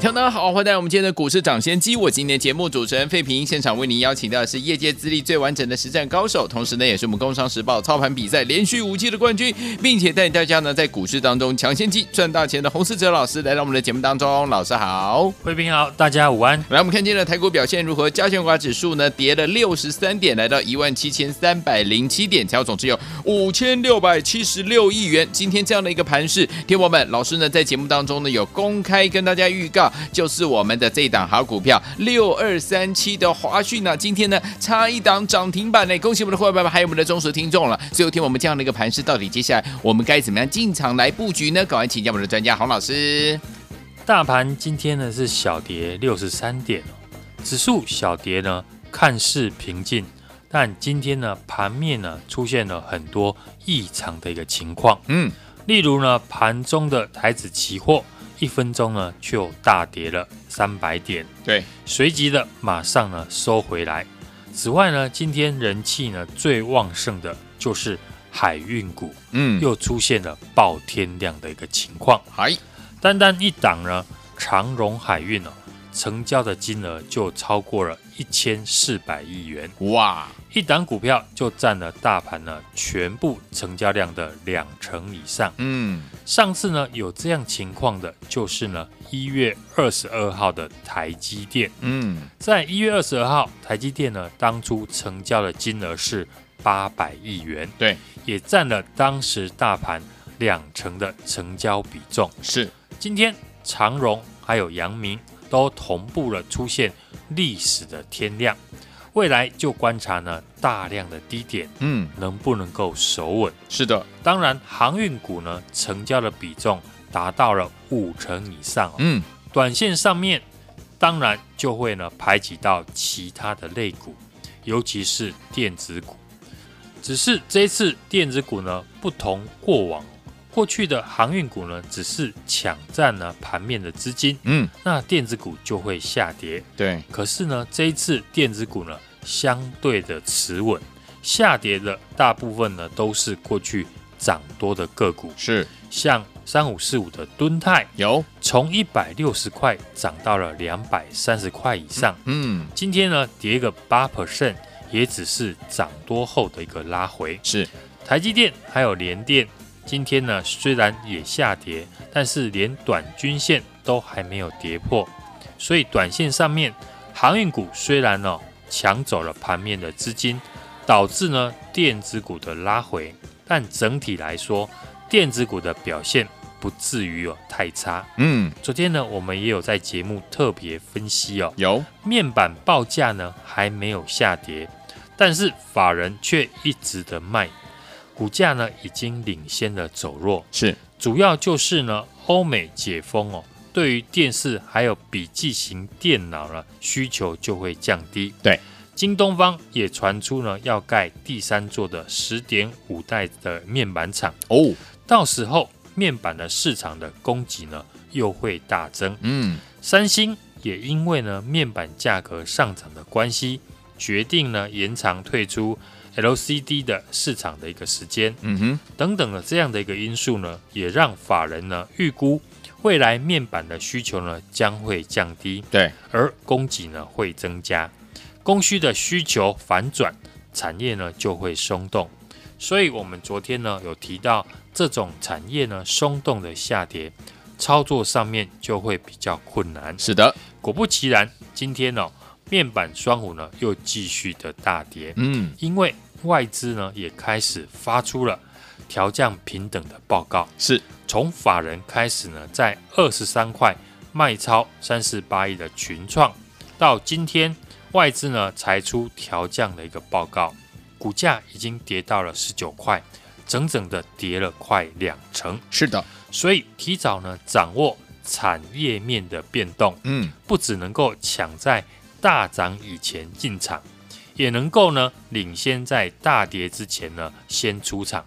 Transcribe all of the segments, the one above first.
大家好，欢迎来到我们今天的股市涨先机。我今天的节目主持人费平，现场为您邀请到的是业界资历最完整的实战高手，同时呢，也是我们工商时报操盘比赛连续五季的冠军，并且带领大家呢在股市当中抢先机赚大钱的洪士哲老师来到我们的节目当中。老师好，费平好，大家午安。来，我们看今天的台股表现如何？加权股指数呢跌了六十三点，来到一万七千三百零七点，成交总值有五千六百七十六亿元。今天这样的一个盘势，听友们，老师呢在节目当中呢有公开跟大家预告。就是我们的这档好股票六二三七的华讯呢，今天呢差一档涨停板呢，恭喜我们的伙伴们，还有我们的忠实听众了。最后听我们这样的一个盘势，到底接下来我们该怎么样进场来布局呢？赶快请教我们的专家洪老师。大盘今天呢是小跌六十三点，指数小跌呢看似平静，但今天呢盘面呢出现了很多异常的一个情况，嗯，例如呢盘中的台指期货。一分钟呢，就大跌了三百点，对，随即的马上呢收回来。此外呢，今天人气呢最旺盛的就是海运股，嗯，又出现了爆天量的一个情况。嗨，单单一档呢，长荣海运呢，成交的金额就超过了一千四百亿元，哇！一档股票就占了大盘呢全部成交量的两成以上。嗯，上次呢有这样情况的，就是呢一月二十二号的台积电。嗯，在一月二十二号，台积电呢当初成交的金额是八百亿元，对，也占了当时大盘两成的成交比重。是，今天长荣还有阳明都同步了出现历史的天量。未来就观察呢，大量的低点，嗯，能不能够守稳？是的，当然航运股呢，成交的比重达到了五成以上，嗯，短线上面当然就会呢排挤到其他的类股，尤其是电子股。只是这次电子股呢不同过往，过去的航运股呢只是抢占了盘面的资金，嗯，那电子股就会下跌。对，可是呢这一次电子股呢。相对的持稳，下跌的大部分呢都是过去涨多的个股，是像三五四五的敦泰有从一百六十块涨到了两百三十块以上，嗯，今天呢跌一个八 percent，也只是涨多后的一个拉回。是台积电还有联电，今天呢虽然也下跌，但是连短均线都还没有跌破，所以短线上面航运股虽然呢、哦。抢走了盘面的资金，导致呢电子股的拉回，但整体来说，电子股的表现不至于有太差。嗯，昨天呢我们也有在节目特别分析哦，有面板报价呢还没有下跌，但是法人却一直的卖，股价呢已经领先的走弱。是，主要就是呢欧美解封哦。对于电视还有笔记型电脑呢，需求就会降低。对，京东方也传出呢要盖第三座的十点五代的面板厂哦，到时候面板的市场的供给呢又会大增。嗯，三星也因为呢面板价格上涨的关系，决定呢延长退出 LCD 的市场的一个时间。嗯哼，等等的这样的一个因素呢，也让法人呢预估。未来面板的需求呢将会降低，对，而供给呢会增加，供需的需求反转，产业呢就会松动。所以，我们昨天呢有提到，这种产业呢松动的下跌，操作上面就会比较困难。是的，果不其然，今天呢面板双虎呢又继续的大跌，嗯，因为外资呢也开始发出了调降平等的报告，是。从法人开始呢，在二十三块卖超三十八亿的群创，到今天外资呢才出调降的一个报告，股价已经跌到了十九块，整整的跌了快两成。是的，所以提早呢掌握产业面的变动，嗯，不只能够抢在大涨以前进场，也能够呢领先在大跌之前呢先出场。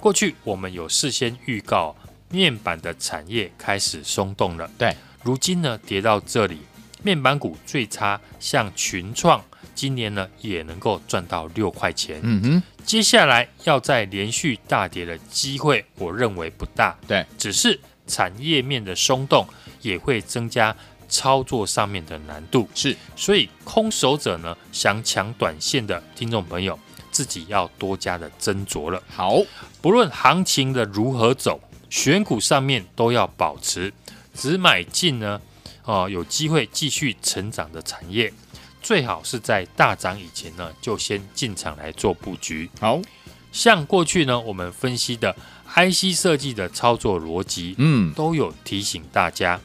过去我们有事先预告，面板的产业开始松动了。对，如今呢跌到这里，面板股最差，像群创，今年呢也能够赚到六块钱。嗯哼，接下来要再连续大跌的机会，我认为不大。对，只是产业面的松动也会增加操作上面的难度。是，所以空手者呢想抢短线的听众朋友。自己要多加的斟酌了。好，不论行情的如何走，选股上面都要保持只买进呢，哦、呃，有机会继续成长的产业，最好是在大涨以前呢就先进场来做布局。好，像过去呢我们分析的 IC 设计的操作逻辑，嗯，都有提醒大家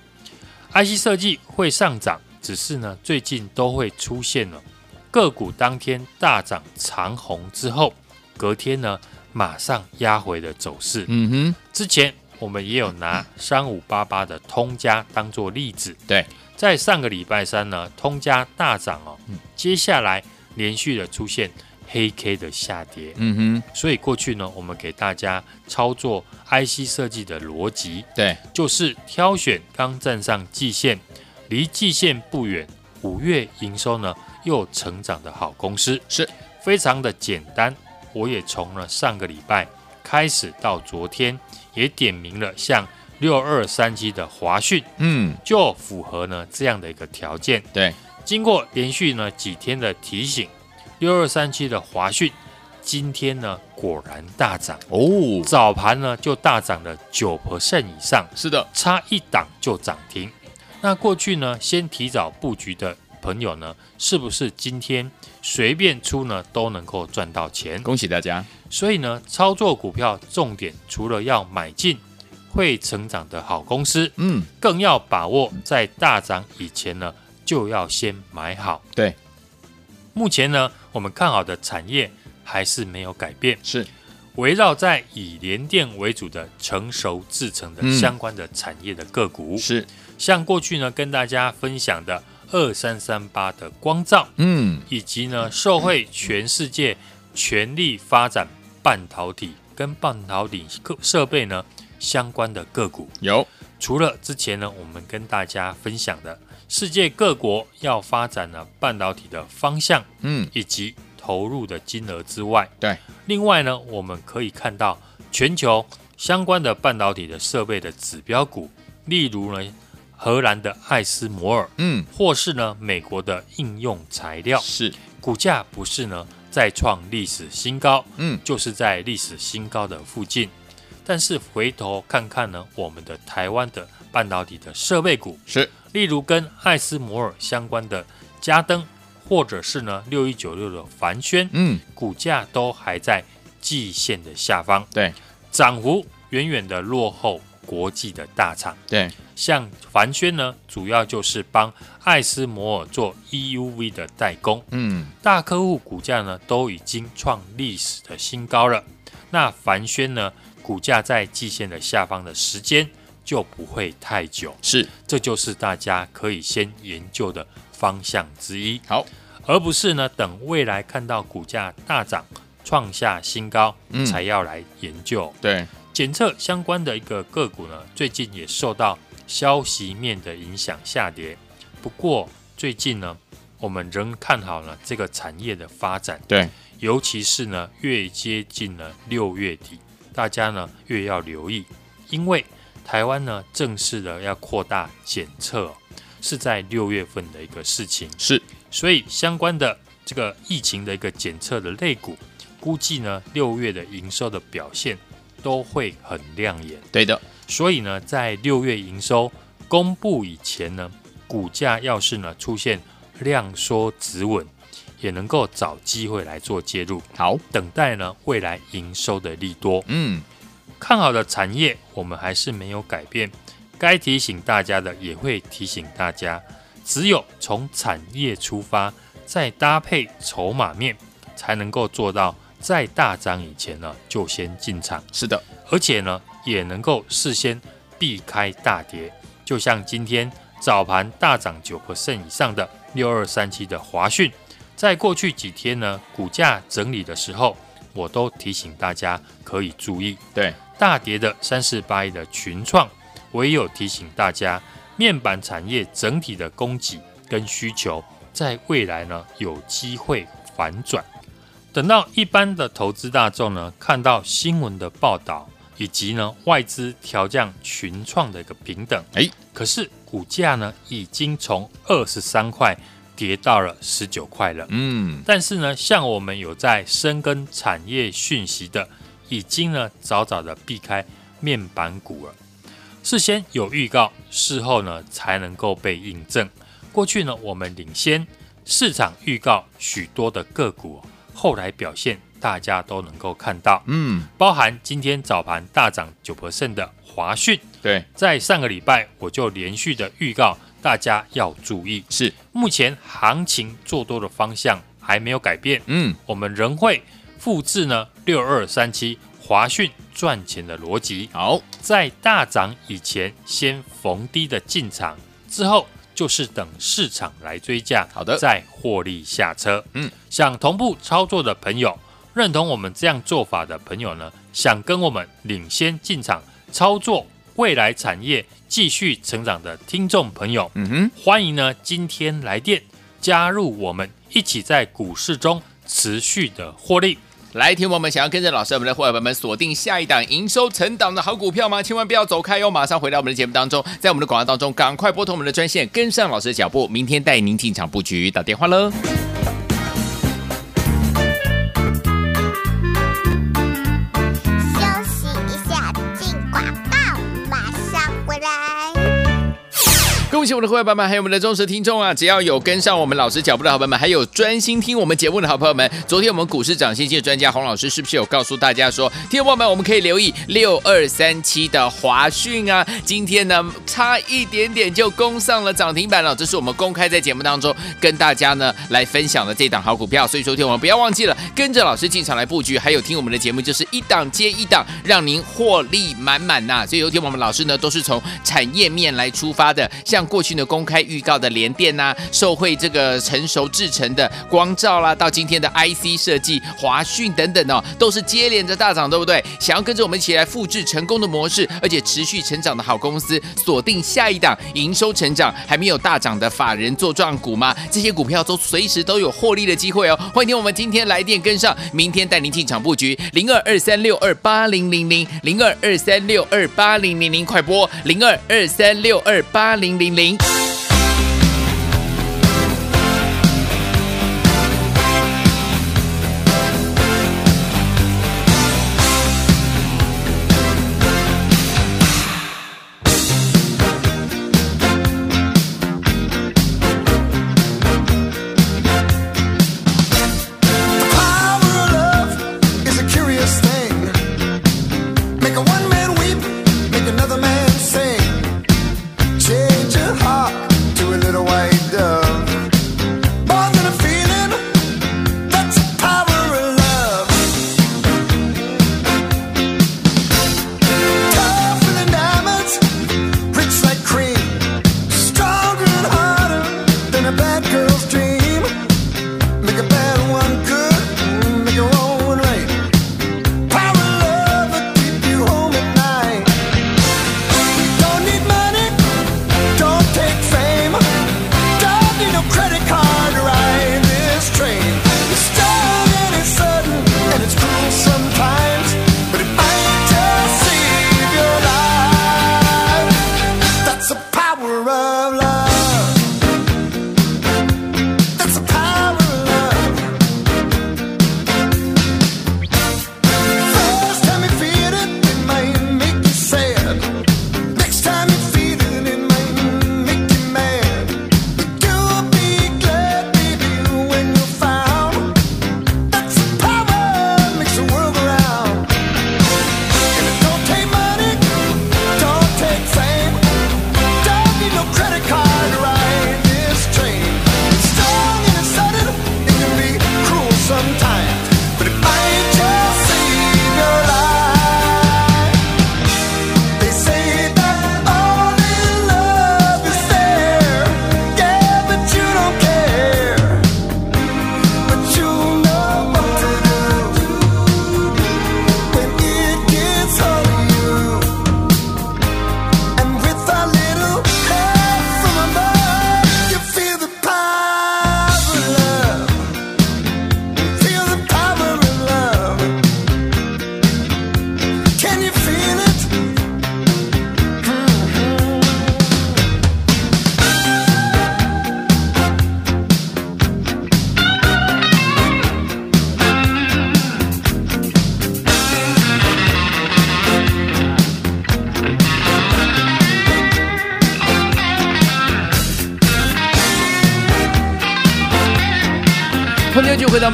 ，IC 设计会上涨，只是呢最近都会出现了。个股当天大涨长红之后，隔天呢马上压回的走势。嗯哼，之前我们也有拿三五八八的通家当做例子。对，在上个礼拜三呢，通家大涨哦，接下来连续的出现黑 K 的下跌。嗯哼，所以过去呢，我们给大家操作 IC 设计的逻辑，对，就是挑选刚站上季线，离季线不远，五月营收呢。又成长的好公司是非常的简单。我也从了上个礼拜开始到昨天，也点名了像六二三七的华讯，嗯，就符合呢这样的一个条件。对，经过连续呢几天的提醒，六二三七的华讯今天呢果然大涨哦，早盘呢就大涨了九 percent 以上。是的，差一档就涨停。那过去呢先提早布局的。朋友呢，是不是今天随便出呢都能够赚到钱？恭喜大家！所以呢，操作股票重点除了要买进会成长的好公司，嗯，更要把握在大涨以前呢就要先买好。对，目前呢我们看好的产业还是没有改变，是。围绕在以联电为主的成熟制成的相关的产业的个股，嗯、是。像过去呢跟大家分享的。二三三八的光照，嗯，以及呢，受惠全世界全力发展半导体跟半导体设备呢相关的个股。有。除了之前呢，我们跟大家分享的世界各国要发展呢半导体的方向，嗯，以及投入的金额之外，对，另外呢，我们可以看到全球相关的半导体的设备的指标股，例如呢。荷兰的艾斯摩尔，嗯，或是呢美国的应用材料，是。股价不是呢再创历史新高，嗯，就是在历史新高的附近。但是回头看看呢，我们的台湾的半导体的设备股，是。例如跟艾斯摩尔相关的嘉登，或者是呢六一九六的凡轩，嗯，股价都还在季线的下方，对，涨幅远远的落后。国际的大厂，对，像凡轩呢，主要就是帮艾斯摩尔做 EUV 的代工，嗯，大客户股价呢都已经创历史的新高了。那凡轩呢，股价在季线的下方的时间就不会太久，是，这就是大家可以先研究的方向之一。好，而不是呢等未来看到股价大涨创下新高，嗯，才要来研究。对。检测相关的一个个股呢，最近也受到消息面的影响下跌。不过最近呢，我们仍看好了这个产业的发展。对，尤其是呢，越接近了六月底，大家呢越要留意，因为台湾呢正式的要扩大检测，是在六月份的一个事情。是，所以相关的这个疫情的一个检测的类股，估计呢六月的营收的表现。都会很亮眼，对的。所以呢，在六月营收公布以前呢，股价要是呢出现量缩止稳，也能够找机会来做介入。好，等待呢未来营收的利多。嗯，看好的产业我们还是没有改变，该提醒大家的也会提醒大家。只有从产业出发，再搭配筹码面，才能够做到。在大涨以前呢，就先进场。是的，而且呢，也能够事先避开大跌。就像今天早盘大涨九%以上的六二三七的华讯，在过去几天呢，股价整理的时候，我都提醒大家可以注意。对，大跌的三四八一的群创，我也有提醒大家，面板产业整体的供给跟需求，在未来呢有机会反转。等到一般的投资大众呢看到新闻的报道，以及呢外资调降群创的一个平等，哎，可是股价呢已经从二十三块。跌到了十九块了，嗯，但是呢，像我们有在深耕产业讯息的，已经呢早早的避开面板股了。事先有预告，事后呢才能够被印证。过去呢，我们领先市场预告许多的个股，后来表现大家都能够看到，嗯，包含今天早盘大涨九%的华讯，对，在上个礼拜我就连续的预告。大家要注意，是目前行情做多的方向还没有改变。嗯，我们仍会复制呢六二三七华讯赚钱的逻辑。好，在大涨以前先逢低的进场，之后就是等市场来追价，好的，再获利下车。嗯，想同步操作的朋友，认同我们这样做法的朋友呢，想跟我们领先进场操作未来产业。继续成长的听众朋友，嗯哼，欢迎呢，今天来电加入我们，一起在股市中持续的获利。来，听我们想要跟着老师，我们的伙伴们锁定下一档营收成长的好股票吗？千万不要走开哟，马上回到我们的节目当中，在我们的广告当中，赶快拨通我们的专线，跟上老师的脚步，明天带您进场布局，打电话喽。恭喜我们的会员们，还有我们的忠实听众啊！只要有跟上我们老师脚步的好朋友们，还有专心听我们节目的好。朋友们，昨天我们股市涨先机的专家洪老师是不是有告诉大家说，听众朋友们，我们可以留意六二三七的华讯啊？今天呢，差一点点就攻上了涨停板了。这是我们公开在节目当中跟大家呢来分享的这档好。股票，所以说听我们不要忘记了跟着老师进场来布局，还有听我们的节目就是一档接一档，让您获利满满呐。所以有听我们老师呢都是从产业面来出发的，像。过过去呢，公开预告的联电呐、受惠这个成熟制成的光照啦，到今天的 IC 设计、华讯等等哦，都是接连着大涨，对不对？想要跟着我们一起来复制成功的模式，而且持续成长的好公司，锁定下一档营收成长还没有大涨的法人作帐股吗？这些股票都随时都有获利的机会哦。欢迎听我们今天来电跟上，明天带您进场布局零二二三六二八零零零零二二三六二八零零零，快拨零二二三六二八零零零。零。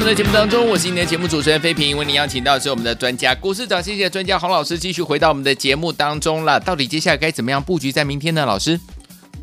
们的节目当中，我是今天的节目主持人飞平，为您邀请到的是我们的专家，股市长，谢谢专家洪老师，继续回到我们的节目当中了。到底接下来该怎么样布局在明天呢？老师，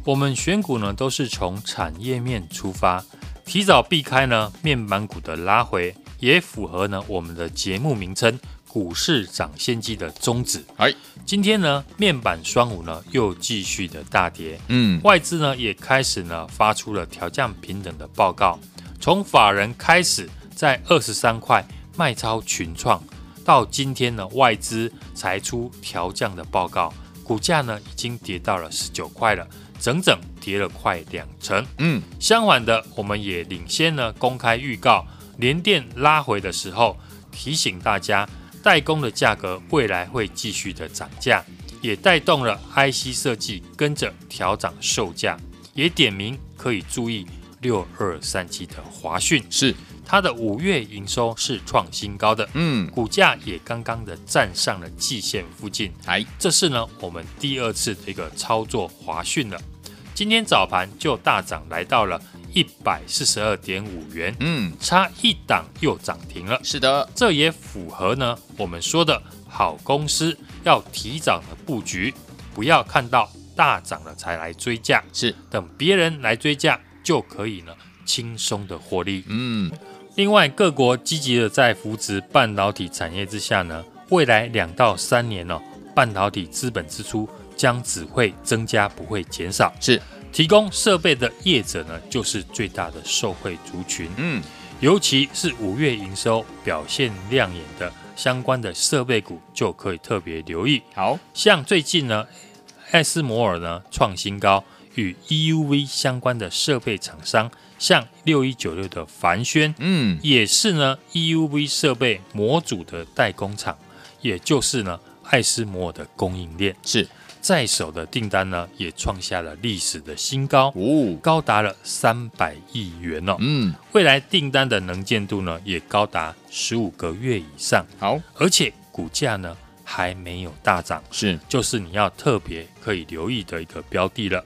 我们选股呢都是从产业面出发，提早避开呢面板股的拉回，也符合呢我们的节目名称“股市涨先机”的宗旨。哎，今天呢面板双五呢又继续的大跌，嗯，外资呢也开始呢发出了调降平等的报告。从法人开始在二十三块卖超群创，到今天呢，外资才出调降的报告，股价呢已经跌到了十九块了，整整跌了快两成。嗯，相反的，我们也领先呢公开预告，联电拉回的时候，提醒大家代工的价格未来会继续的涨价，也带动了 IC 设计跟着调涨售价，也点名可以注意。六二三七的华讯是它的五月营收是创新高的，嗯，股价也刚刚的站上了季线附近，哎，这是呢我们第二次的一个操作华讯了。今天早盘就大涨来到了一百四十二点五元，嗯，差一档又涨停了，是的，这也符合呢我们说的好公司要提早的布局，不要看到大涨了才来追价，是。等别人来追价。就可以呢，轻松的获利。嗯，另外各国积极的在扶植半导体产业之下呢，未来两到三年呢、哦，半导体资本支出将只会增加，不会减少。是提供设备的业者呢，就是最大的受惠族群。嗯，尤其是五月营收表现亮眼的相关的设备股，就可以特别留意。好像最近呢，艾斯摩尔呢创新高。与 EUV 相关的设备厂商，像六一九六的凡轩，嗯，也是呢 EUV 设备模组的代工厂，也就是呢爱斯摩尔的供应链，是。在手的订单呢也创下了历史的新高，哦，高达了三百亿元哦，嗯，未来订单的能见度呢也高达十五个月以上，好，而且股价呢还没有大涨，是，就是你要特别可以留意的一个标的了。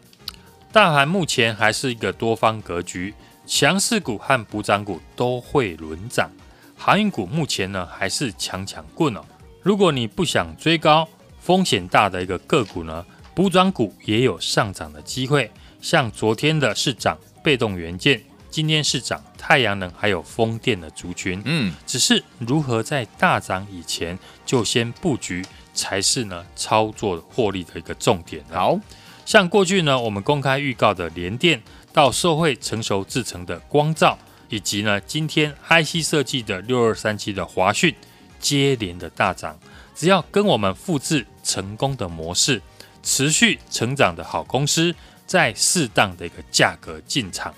大盘目前还是一个多方格局，强势股和补涨股都会轮涨，航运股目前呢还是强强棍哦。如果你不想追高、风险大的一个个股呢，补涨股也有上涨的机会。像昨天的是涨被动元件，今天是涨太阳能还有风电的族群。嗯，只是如何在大涨以前就先布局，才是呢操作获利的一个重点。好。像过去呢，我们公开预告的联电，到受惠成熟制成的光照，以及呢今天 IC 设计的六二三七的华讯，接连的大涨。只要跟我们复制成功的模式，持续成长的好公司，在适当的一个价格进场，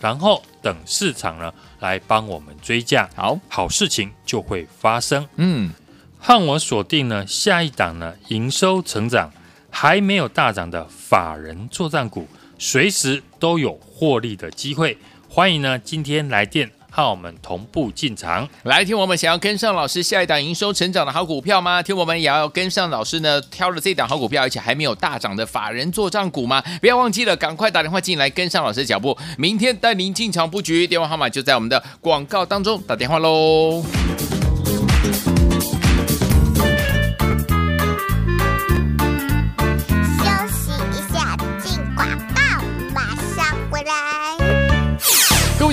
然后等市场呢来帮我们追价，好，好事情就会发生。嗯，和我锁定呢下一档呢营收成长。还没有大涨的法人作战股，随时都有获利的机会。欢迎呢，今天来电和我们同步进场。来听我们想要跟上老师下一档营收成长的好股票吗？听我们也要跟上老师呢，挑了这档好股票，而且还没有大涨的法人作战股吗？不要忘记了，赶快打电话进来跟上老师的脚步。明天带您进场布局，电话号码就在我们的广告当中，打电话喽。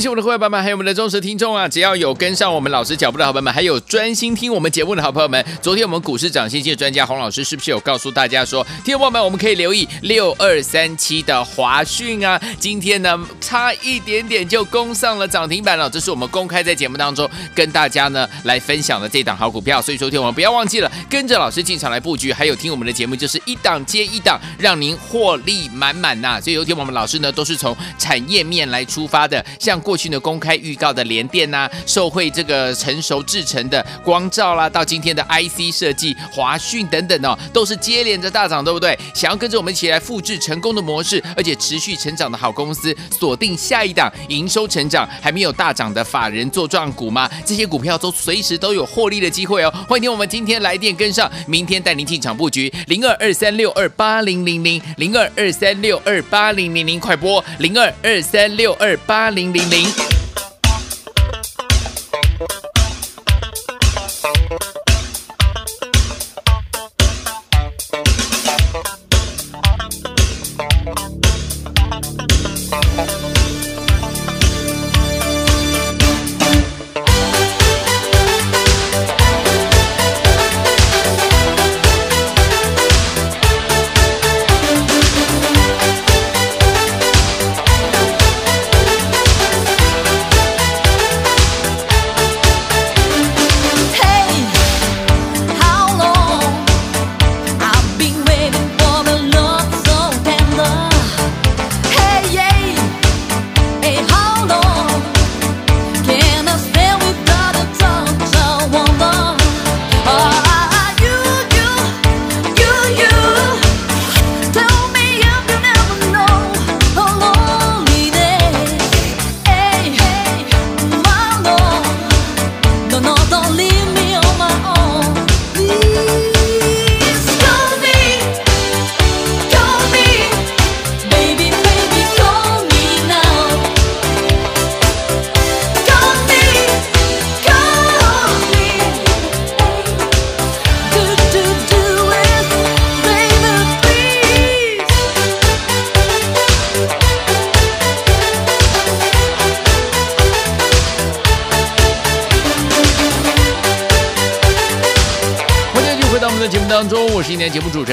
我们的会员们，还有我们的忠实听众啊！只要有跟上我们老师脚步的好朋友们，还有专心听我们节目的好朋友们，昨天我们股市涨先机的专家洪老师是不是有告诉大家说，听众朋友们我们可以留意六二三七的华讯啊？今天呢差一点点就攻上了涨停板了，这是我们公开在节目当中跟大家呢来分享的这档好股票，所以昨天我们不要忘记了跟着老师进场来布局，还有听我们的节目就是一档接一档，让您获利满满呐！所以有天我们老师呢都是从产业面来出发的，像。过去呢，公开预告的联电呐，受惠这个成熟制成的光照啦，到今天的 IC 设计、华讯等等哦，都是接连着大涨，对不对？想要跟着我们一起来复制成功的模式，而且持续成长的好公司，锁定下一档营收成长还没有大涨的法人作帐股吗？这些股票都随时都有获利的机会哦。欢迎听我们今天来电跟上，明天带您进场布局零二二三六二八零零零零二二三六二八零零零，快拨零二二三六二八零零零。Thank you.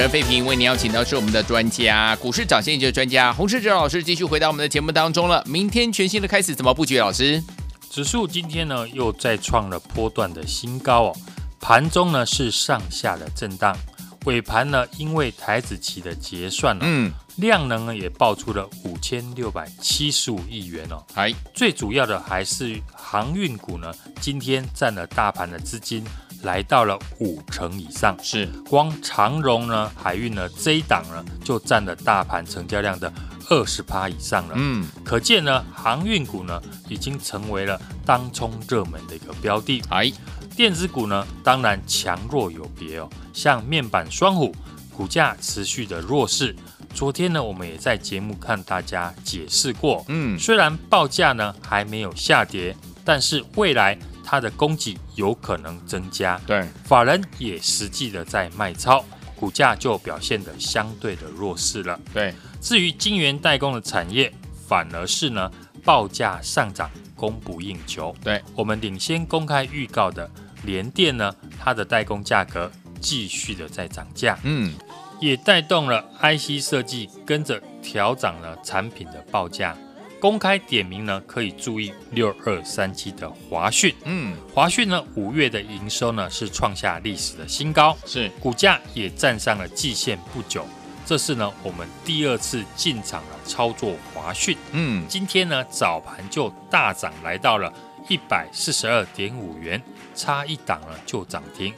人费平，为您邀请到是我们的专家，股市涨先机的专家洪世哲老师，继续回到我们的节目当中了。明天全新的开始，怎么布局？老师，指数今天呢又再创了波段的新高哦，盘中呢是上下的震荡，尾盘呢因为台子期的结算呢，嗯，量能呢也爆出了五千六百七十五亿元哦，还最主要的还是航运股呢，今天占了大盘的资金。来到了五成以上，是光长荣呢，海运呢这一档呢，就占了大盘成交量的二十趴以上了。嗯，可见呢，航运股呢已经成为了当冲热门的一个标的。哎，电子股呢，当然强弱有别哦。像面板双虎股价持续的弱势，昨天呢，我们也在节目看大家解释过。嗯，虽然报价呢还没有下跌，但是未来。它的供给有可能增加，对，法人也实际的在卖超，股价就表现的相对的弱势了。对，至于晶圆代工的产业，反而是呢报价上涨，供不应求。对，我们领先公开预告的联电呢，它的代工价格继续的在涨价，嗯，也带动了 IC 设计跟着调涨了产品的报价。公开点名呢，可以注意六二三七的华讯。嗯，华讯呢，五月的营收呢是创下历史的新高，是股价也站上了季线不久。这是呢我们第二次进场了操作华讯。嗯，今天呢早盘就大涨来到了一百四十二点五元，差一档呢就涨停。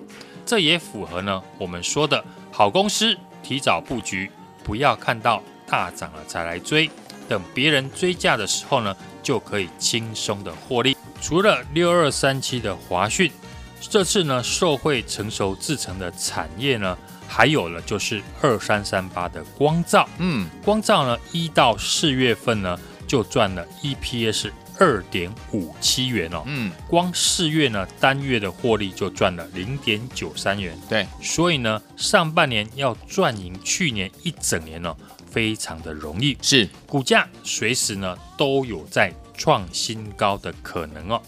这也符合呢我们说的好公司提早布局，不要看到大涨了才来追。等别人追价的时候呢，就可以轻松的获利。除了六二三七的华讯，这次呢受惠成熟制成的产业呢，还有了就是二三三八的光照。嗯，光照呢一到四月份呢就赚了 EPS 二点五七元哦。嗯，光四月呢单月的获利就赚了零点九三元。对，所以呢上半年要赚赢去年一整年呢、哦。非常的容易，是股价随时呢都有在创新高的可能哦。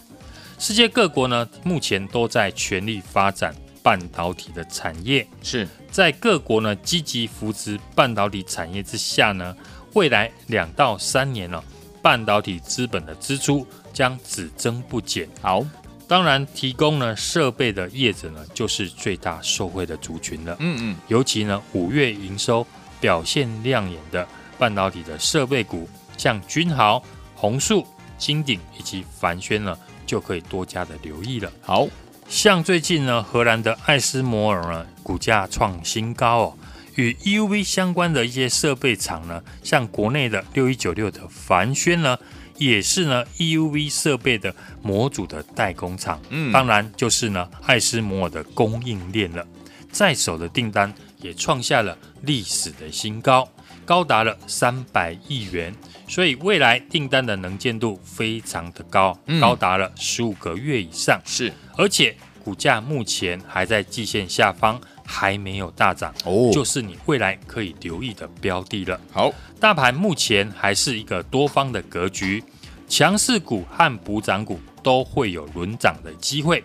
世界各国呢目前都在全力发展半导体的产业，是在各国呢积极扶持半导体产业之下呢，未来两到三年呢、哦，半导体资本的支出将只增不减。好，当然提供呢设备的业者呢就是最大受惠的族群了。嗯嗯，尤其呢五月营收。表现亮眼的半导体的设备股，像君豪、宏树、金鼎以及凡轩呢，就可以多加的留意了。好像最近呢，荷兰的艾斯摩尔呢，股价创新高哦。与 EUV 相关的一些设备厂呢，像国内的六一九六的凡轩呢，也是呢 EUV 设备的模组的代工厂。嗯，当然就是呢艾斯摩尔的供应链了，在手的订单。也创下了历史的新高，高达了三百亿元，所以未来订单的能见度非常的高，高达了十五个月以上。是，而且股价目前还在季线下方，还没有大涨，哦，就是你未来可以留意的标的了。好，大盘目前还是一个多方的格局，强势股和补涨股都会有轮涨的机会。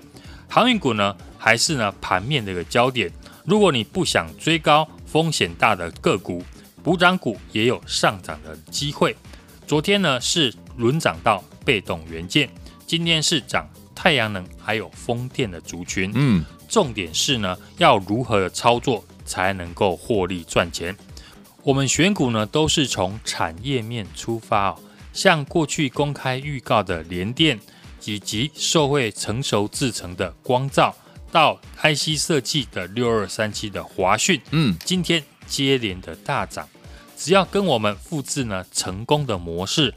航运股呢，还是呢盘面的一个焦点。如果你不想追高风险大的个股，补涨股也有上涨的机会。昨天呢是轮涨到被动元件，今天是涨太阳能还有风电的族群。嗯，重点是呢要如何的操作才能够获利赚钱？我们选股呢都是从产业面出发哦，像过去公开预告的联电，以及受惠成熟制成的光罩。到 IC 设计的六二三七的华讯，嗯，今天接连的大涨，只要跟我们复制呢成功的模式，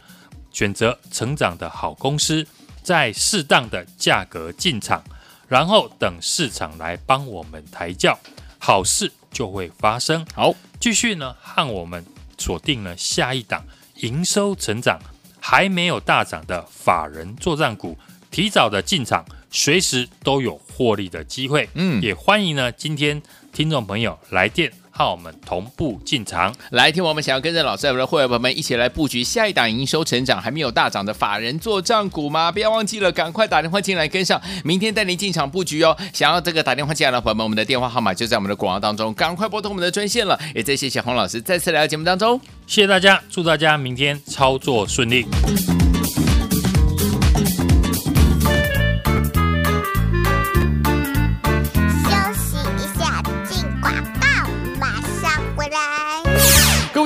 选择成长的好公司，在适当的价格进场，然后等市场来帮我们抬轿，好事就会发生。好，继续呢和我们锁定了下一档营收成长还没有大涨的法人作战股，提早的进场。随时都有获利的机会，嗯，也欢迎呢，今天听众朋友来电和我们同步进场。来听我们想要跟着老师我们的会员朋友们一起来布局下一档营收成长还没有大涨的法人做账股吗？不要忘记了，赶快打电话进来跟上，明天带您进场布局哦。想要这个打电话进来的朋友们，我们的电话号码就在我们的广告当中，赶快拨通我们的专线了。也再谢谢洪老师再次来到节目当中，谢谢大家，祝大家明天操作顺利。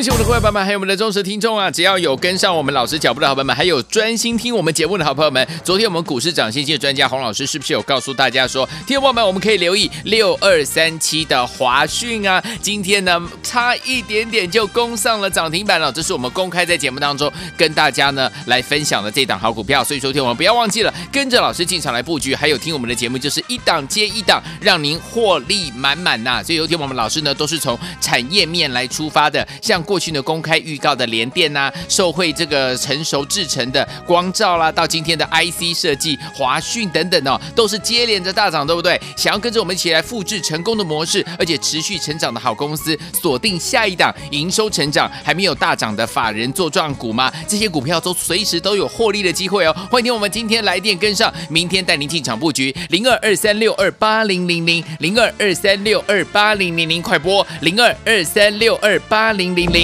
喜我的会员朋友们，还有我们的忠实听众啊！只要有跟上我们老师脚步的好朋友们，还有专心听我们节目的好朋友们，昨天我们股市涨先机的专家洪老师是不是有告诉大家说，听众朋友们，我们可以留意六二三七的华讯啊？今天呢，差一点点就攻上了涨停板了。这是我们公开在节目当中跟大家呢来分享的这档好股票，所以说听我们不要忘记了跟着老师进场来布局，还有听我们的节目就是一档接一档，让您获利满满呐！所以有听我们老师呢都是从产业面来出发的，像。过过去呢，公开预告的联电呐，受惠这个成熟制成的光照啦，到今天的 IC 设计华讯等等哦，都是接连着大涨，对不对？想要跟着我们一起来复制成功的模式，而且持续成长的好公司，锁定下一档营收成长还没有大涨的法人作帐股吗？这些股票都随时都有获利的机会哦。欢迎听我们今天来电跟上，明天带您进场布局零二二三六二八零零零零二二三六二八零零零，快播零二二三六二八零零零。